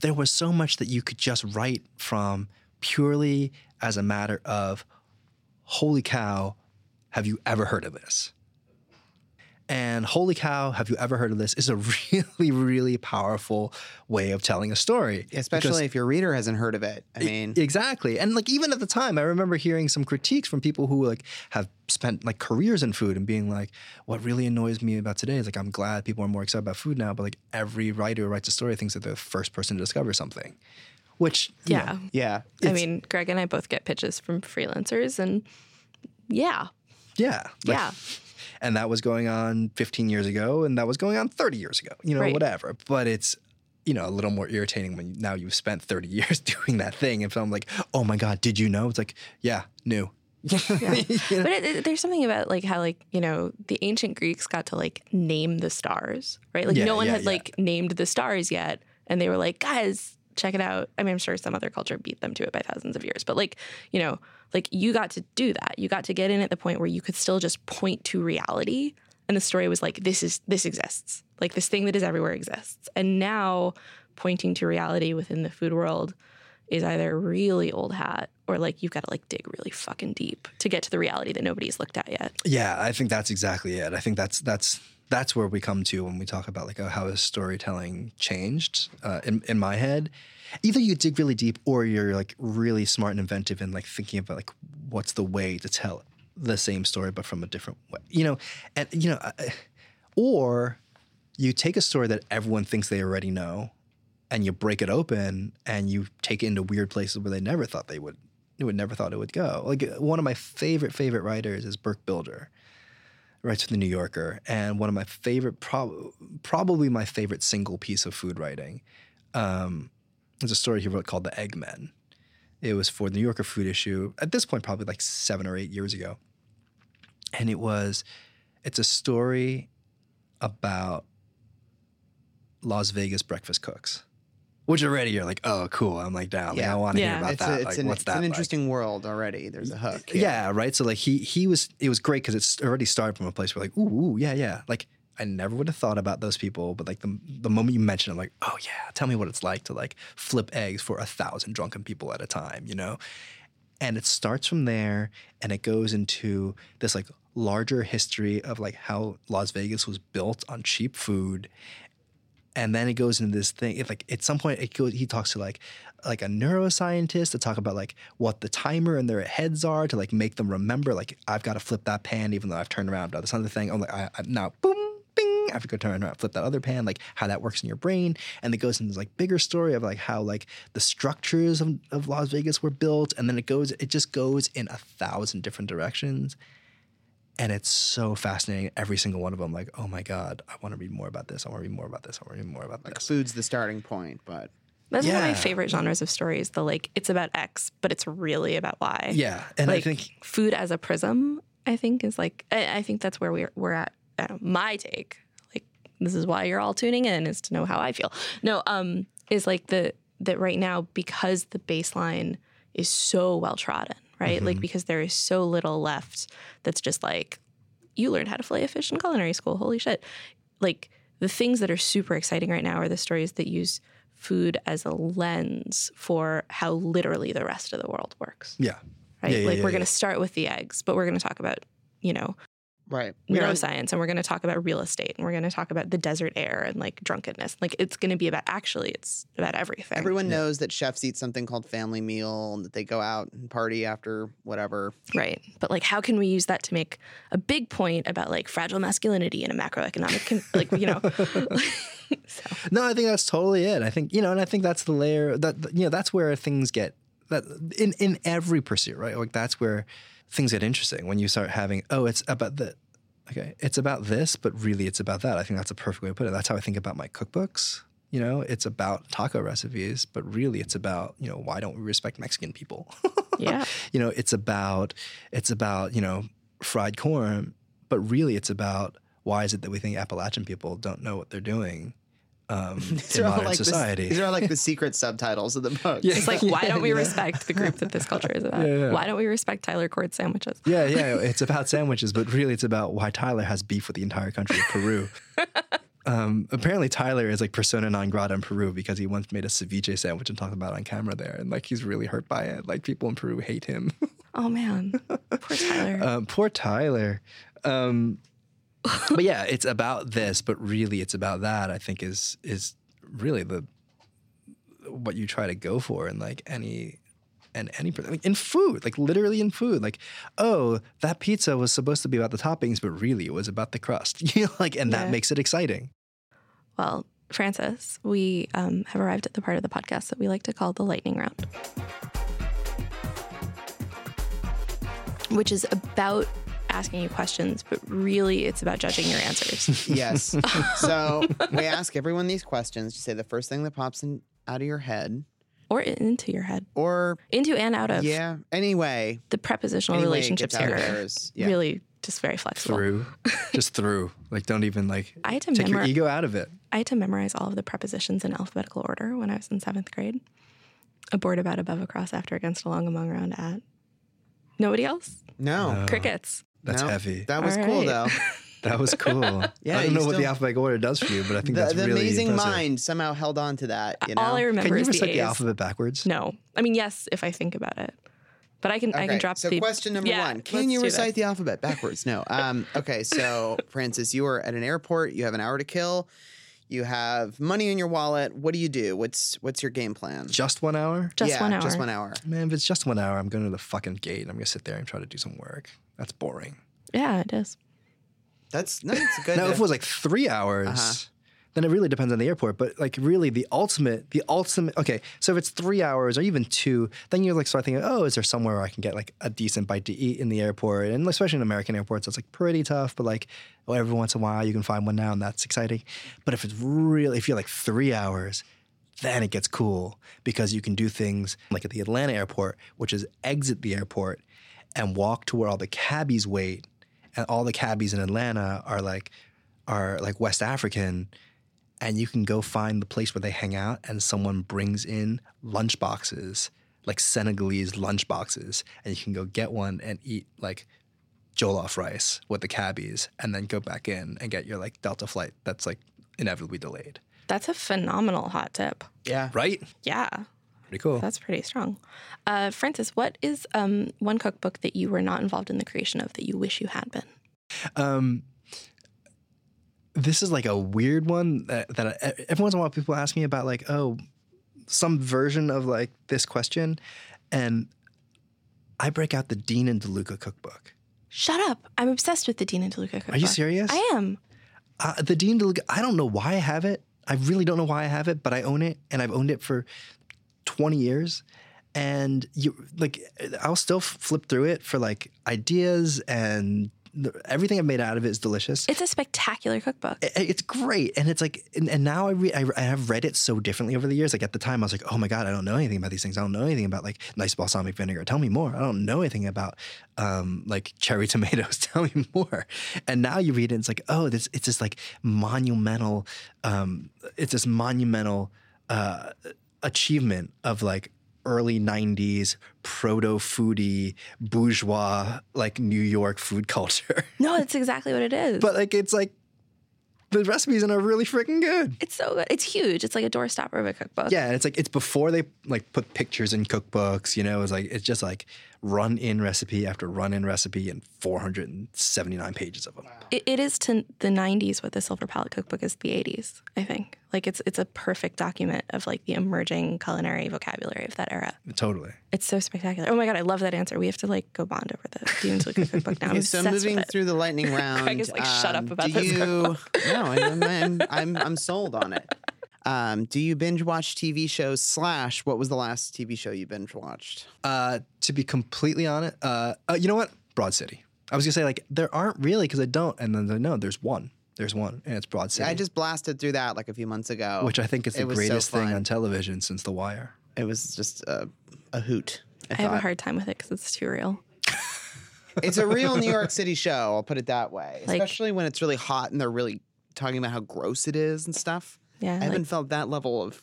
there was so much that you could just write from purely as a matter of holy cow have you ever heard of this and holy cow, have you ever heard of this? Is a really, really powerful way of telling a story. Especially Because- if your reader hasn't heard of it. I mean, exactly. And like even at the time, I remember hearing some critiques from people who like have spent like careers in food and being like, what really annoys me about today is like I'm glad people are more excited about food now, but like every writer who writes a story thinks that they're the first person to discover something. Which you Yeah. know, yeah. I mean, Greg and I both get pitches from freelancers, and yeah, yeah. like- yeah, and that was going on 15 years ago and that was going on 30 years ago you know Right. whatever but it's you know a little more irritating when now you've spent 30 years doing that thing and so i'm like oh my god did you know it's like yeah new yeah. but it, it- there's something about like how like you know the ancient Greeks got to like name the stars, right? Like Yeah, no one yeah, had yeah. like named the stars yet, and they were like, guys, check it out. I mean, I'm sure some other culture beat them to it by thousands of years, but like you know, like you got to do that. You got to get in at the point where you could still just point to reality, and the story was like, this is this exists, like this thing that is everywhere exists, and now pointing to reality within the food world is either really old hat or like you've got to like dig really fucking deep to get to the reality that nobody's looked at yet. yeah i think that's exactly it i think that's that's that's where we come to when we talk about like oh, how has storytelling changed uh, in, in my head. Either you dig really deep or you're like really smart and inventive and like thinking about like what's the way to tell the same story but from a different way you know? And you know or you take a story that everyone thinks they already know and you break it open and you take it into weird places where they never thought they would would never thought it would go. Like one of my favorite favorite writers is Burkhard Bilger writes for the new yorker and one of my favorite prob- probably my favorite single piece of food writing um, is a story he wrote called the eggmen. It was for the new yorker food issue at this point probably like seven or eight years ago. And it was it's a story about las vegas breakfast cooks which already you're like oh cool i'm like down like, Yeah. i want to Yeah. hear about It's, that a, it's like an, what's it's that an like? interesting world already. There's a hook. yeah. right so like he he was it was great because it's already started from a place where like ooh, ooh yeah yeah like i never would have thought about those people but like the, the moment you mention it i'm like oh yeah tell me what it's like to like flip eggs for a thousand drunken people at a time you know and it starts from there and it goes into this like larger history of like how las vegas was built on cheap food and then it goes into this thing it like at some point it goes he talks to like like a neuroscientist to talk about like what the timer in their heads are to like make them remember like i've got to flip that pan even though i've turned around this other thing. I'm like I, I now boom bing i have to go turn around flip that other pan like how that works in your brain. And it goes into this like bigger story of like how like the structures of, of las vegas were built. And then it goes it just goes in a thousand different directions and it's so fascinating. Every single one of them, like, oh my god, I want to read more about this. I want to read more about this. I want to read more about Like this. food's the starting point, but That's one of my favorite genres of stories. The like, it's about X, but it's really about Y. Yeah, and like I think food as a prism. I think is like. I, I think that's where we're we're at. I don't know, my take, like, this is why you're all tuning in, is to know how I feel. No, um, is like the that right now because the baseline is so well trodden, right? Mm-hmm. Like because there is so little left that's just like you learned how to fillet a fish in culinary school. Holy shit! Like the things that are super exciting right now are the stories that use food as a lens for how literally the rest of the world works. yeah, Right? Yeah, yeah, like yeah, we're going to start with the eggs, but we're going to talk about, you know, right. Neuroscience and we're going to talk about real estate and we're going to talk about the desert air and like drunkenness. Like it's going to be about actually it's about everything. Everyone knows that chefs eat something called family meal and that they go out and party after whatever. Right. But like, how can we use that to make a big point about like fragile masculinity in a macroeconomic, con- like, you know, so, no, I think that's totally it. I think you know, and I think that's the layer that you know that's where things get that in in every pursuit, right? Like that's where things get interesting when you start having oh, it's about the Okay, it's about this, but really it's about that. I think that's a perfect way to put it. That's how I think about my cookbooks. You know, it's about taco recipes, but really it's about, you know, why don't we respect Mexican people? Yeah. you know, it's about it's about, you know, fried corn, but really it's about why is it that we think Appalachian people don't know what they're doing um, These in modern like the- society? these are like the secret subtitles of the book. Yeah. It's like, why don't we respect the group that this culture is about? Yeah, yeah. Why don't we respect Tyler Kord sandwiches? Yeah, yeah. It's about sandwiches, but really it's about why Tyler has beef with the entire country of Peru. um, apparently, Tyler is like persona non grata in Peru because he once made a ceviche sandwich and talked about it on camera there. And like he's really hurt by it. Like people in Peru hate him. Oh man, poor Tyler. um, poor Tyler. Um, but yeah, it's about this, but really it's about that, I think is is really the what you try to go for in like any and any like in food, like literally in food, like oh that pizza was supposed to be about the toppings, but really it was about the crust, you know, like and that makes it exciting. Well, Francis, we um, have arrived at the part of the podcast that we like to call the lightning round, which is about asking you questions, but really it's about judging your answers. yes. So we ask everyone these questions. You say the first thing that pops in out of your head, or into your head, or into and out of. yeah. Anyway, The prepositional anyway, relationships gets here are yeah. really just very flexible. Through, just through, like don't even like I had to take your memorize. ego out of it. I had to memorize all of the prepositions in alphabetical order when I was in seventh grade. Aboard, about, above, across, after, against, along, among, around, at. Nobody else? no, No. Crickets. That's No. heavy. that was All cool though. That was cool. Yeah, I don't you know what the alphabet order does for you, but I think The, that's the really amazing impressive. mind somehow held on to that. You know. All I remember Can you is the recite A's. the alphabet backwards? No. I mean, yes, if I think about it. But I can I can drop so the question number Yeah, one: Can you recite this. the alphabet backwards? No. Um, okay, so Francis, you are at an airport. You have an hour to kill. You have money in your wallet. What do you do? What's what's your game plan? Just one hour? Just yeah, one hour. Just one hour. Man, if it's just one hour, I'm going to the fucking gate and I'm going to sit there and try to do some work. That's boring. Yeah, it is. That's no, that's good. Now, if it was like three hours, Uh-huh. then it really depends on the airport. But like, really, the ultimate, the ultimate. Okay, so if it's three hours or even two, then you're like start thinking, oh, is there somewhere where I can get like a decent bite to eat in the airport? And especially in American airports, it's like pretty tough. But like, oh, every once in a while, you can find one now, and that's exciting. But if it's really, if you're like three hours. Then it gets cool because you can do things like at the Atlanta airport, which is exit the airport and walk to where all the cabbies wait and all the cabbies in Atlanta are like are like West African and you can go find the place where they hang out and someone brings in lunch boxes like Senegalese lunch boxes and you can go get one and eat like jollof rice with the cabbies and then go back in and get your like Delta flight that's like inevitably delayed. That's a phenomenal hot tip. yeah. Right? Yeah, Pretty cool. that's pretty strong. Uh, Francis, what is um, one cookbook that you were not involved in the creation of that you wish you had been? Um, this is like a weird one that, that I, every once in a while people ask me about, like, oh, some version of like this question, and I break out the Dean and DeLuca cookbook. Shut up! I'm obsessed with the Dean and DeLuca cookbook. Are you serious? I am. Uh, the Dean DeLuca. I don't know why I have it. I really don't know why I have it, but I own it, and I've owned it for twenty years. And you like, I'll still flip through it for like ideas, and the, everything I've made out of it is delicious. It's a spectacular cookbook. I- it's great and it's like and, and now I, re- I I have read it so differently over the years like at the time i was like oh my god i don't know anything about these things i don't know anything about like nice balsamic vinegar tell me more i don't know anything about um, like cherry tomatoes tell me more and now you read it and it's like oh this it's this like monumental um, it's this monumental uh, achievement of like early 90s proto foodie bourgeois like new york food culture No, it's exactly what it is. but like it's like the recipes in are really freaking good. it's so good. It's huge. It's like a doorstopper of a cookbook. Yeah, and it's like it's before they like put pictures in cookbooks. You know, it's like it's just like run in recipe after run in recipe and 479 pages of them. It, it is to the 90s what the Silver Palate cookbook is the 80s, I think. Like it's it's a perfect document of like the emerging culinary vocabulary of that era. Totally. It's so spectacular. Oh my god, I love that answer. We have to like go bond over the Dean and cookbook now. I'm Okay, so moving with it. through the lightning round. Craig is like, "Shut up um, about do this You, no, I'm, I'm, I'm, I'm sold on it. Um, do you binge watch TV shows? Slash, what was the last TV show you binge watched? Uh, to be completely honest, uh, uh, you know what? Broad City. I was gonna say like there aren't really because I don't, and then no, there's one. There's one, and it's Broad City, I just blasted through that like a few months ago. which I think is the It was so greatest thing on television since The Wire. it was just a, a hoot. I, I have a hard time with it because it's too real. it's a real New York City show. I'll put it that way. Like- Especially when it's really hot and they're really talking about how gross it is and stuff. Yeah, I like, haven't felt that level of.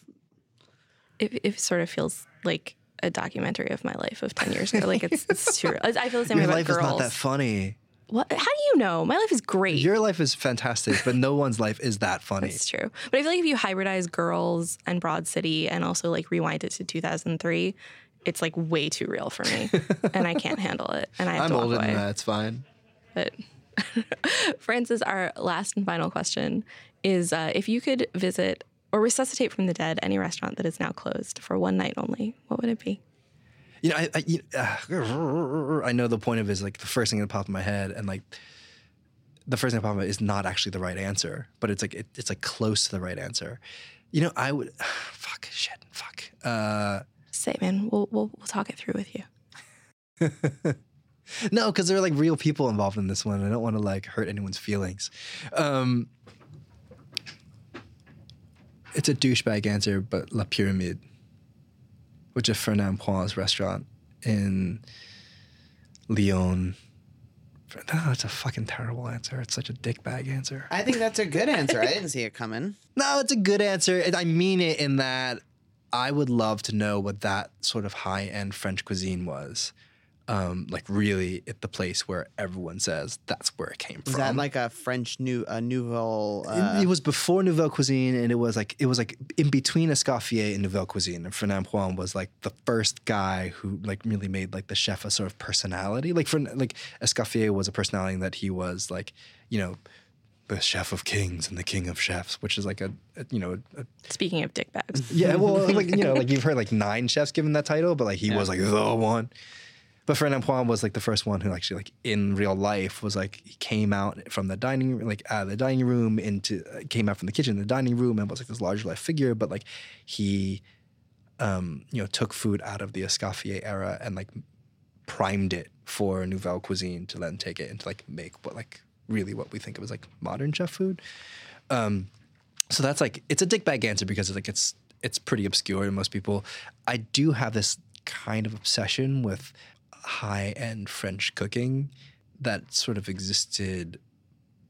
it, it sort of feels like a documentary of my life of ten years ago. Like it's it's too real. I feel the same Your way about life girls. is not that funny. What? How do you know? My life is great. Your life is fantastic, but no one's life is that funny. It's true. But I feel like if you hybridize girls and Broad City and also like rewind it to 2003, it's like way too real for me. and I can't handle it. And I have I'm to walk older away. than that. It's fine. But Francis, our last and final question is uh, if you could visit or resuscitate from the dead any restaurant that is now closed for one night only, what would it be? You know, I I, you, uh, I know the point of it is like the first thing that popped in my head, and like the first thing that popped in my head is not actually the right answer, but it's like it, it's like close to the right answer. You know, I would fuck shit fuck. Uh, Say, man, we'll, we'll, we'll talk it through with you. no, because there are like real people involved in this one. I don't want to like hurt anyone's feelings. Um, it's a douchebag answer, but La Pyramide, which is Fernand Point's restaurant in Lyon. No, it's ah, a fucking terrible answer. It's such a dickbag answer. I think that's a good answer. I didn't see it coming. No, it's a good answer. I mean it in that I would love to know what that sort of high end French cuisine was. Um, like really at the place where everyone says that's where it came Was from. that like a French new a nouvelle? It- Uh, it was before Nouvelle Cuisine, and it was like it was like in between Escoffier and Nouvelle Cuisine. And Fernand Point was like the first guy who like really made like the chef a sort of personality. Like for like Escoffier was a personality that he was like you know the chef of kings and the king of chefs, which is like a, a you know a, Speaking of dick bags. yeah, well, like you know, like you've heard like nine chefs given that title, but like he was like the one. But Fernand Point was like the first one who actually like in real life was like he came out from the dining room, like out of the dining room into uh, came out from the kitchen, the dining room, and was like this larger life figure. But like he, um, you know, took food out of the Escoffier era and like primed it for Nouvelle Cuisine to then take it and to like make what like really what we think of as like modern chef food. Um, so that's like it's a dick bag answer because like it's it's pretty obscure to most people. I do have this kind of obsession with high end French cooking that sort of existed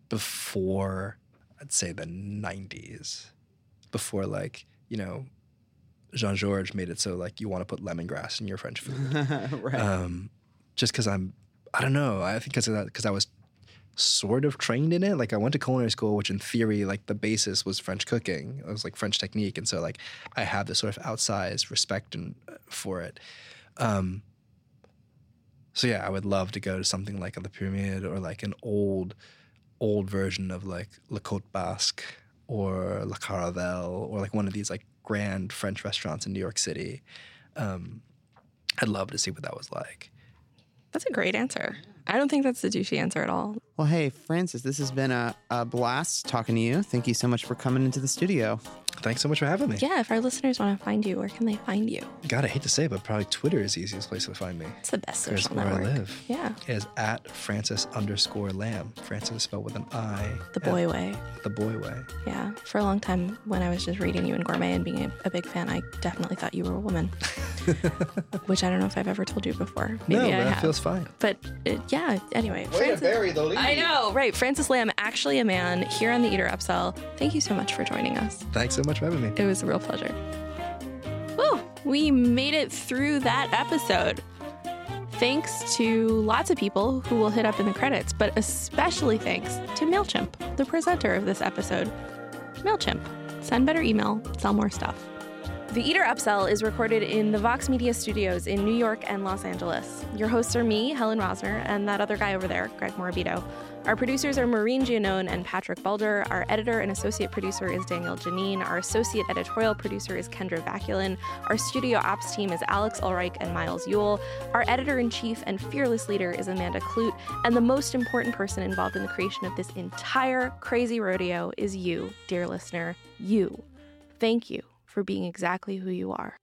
before I'd say the 90s. Before like, you know, Jean Georges made it so like you want to put lemongrass in your French food. right. um, just because I'm, I don't know. I think because of that, because I was sort of trained in it. Like I went to culinary school, which in theory, like the basis was French cooking. It was like French technique, and so like I have this sort of outsized respect and for it. Um, so yeah, I would love to go to something like the Pyramid or like an old, old version of like Le Côte Basque or La Caravelle or like one of these like grand French restaurants in New York City. Um, I'd love to see what that was like. That's a great answer. I don't think that's the douchey answer at all. well, hey, Francis, this has been a, a blast talking to you. Thank you so much for coming into the studio. Thanks so much for having me. Yeah, if our listeners want to find you, where can they find you? God, I hate to say it, but probably Twitter is the easiest place to find me. It's the best There's social where I live. Yeah, It is at Francis underscore Lam. Francis is spelled with an I. the boy way. The boy way. Yeah, for a long time when I was just reading you in Gourmet and being a, a big fan, I definitely thought you were a woman, which I don't know if I've ever told you before. Maybe no, I that have. feels fine. But uh, yeah, anyway. Francis- the lead. I know, right? Francis Lam, actually a man, here on the Eater Upsell. Thank you so much for joining us. Thanks so much for having me. It was a real pleasure. Woo! We made it through that episode. Thanks to lots of people who will hit up in the credits, but especially thanks to MailChimp, the presenter of this episode. MailChimp. Send better email, sell more stuff. The Eater Upsell is recorded in the Vox Media Studios in New York and Los Angeles. Your hosts are me, Helen Rosner, and that other guy over there, Greg Morabito. Our producers are Maureen Giannone and Patrick Balder. Our editor and associate producer is Daniel Janine. Our associate editorial producer is Kendra Vaculin. Our studio ops team is Alex Ulreich and Miles Yule. Our editor in chief and fearless leader is Amanda Kludt. And the most important person involved in the creation of this entire crazy rodeo is you, dear listener. You. Thank you for being exactly who you are.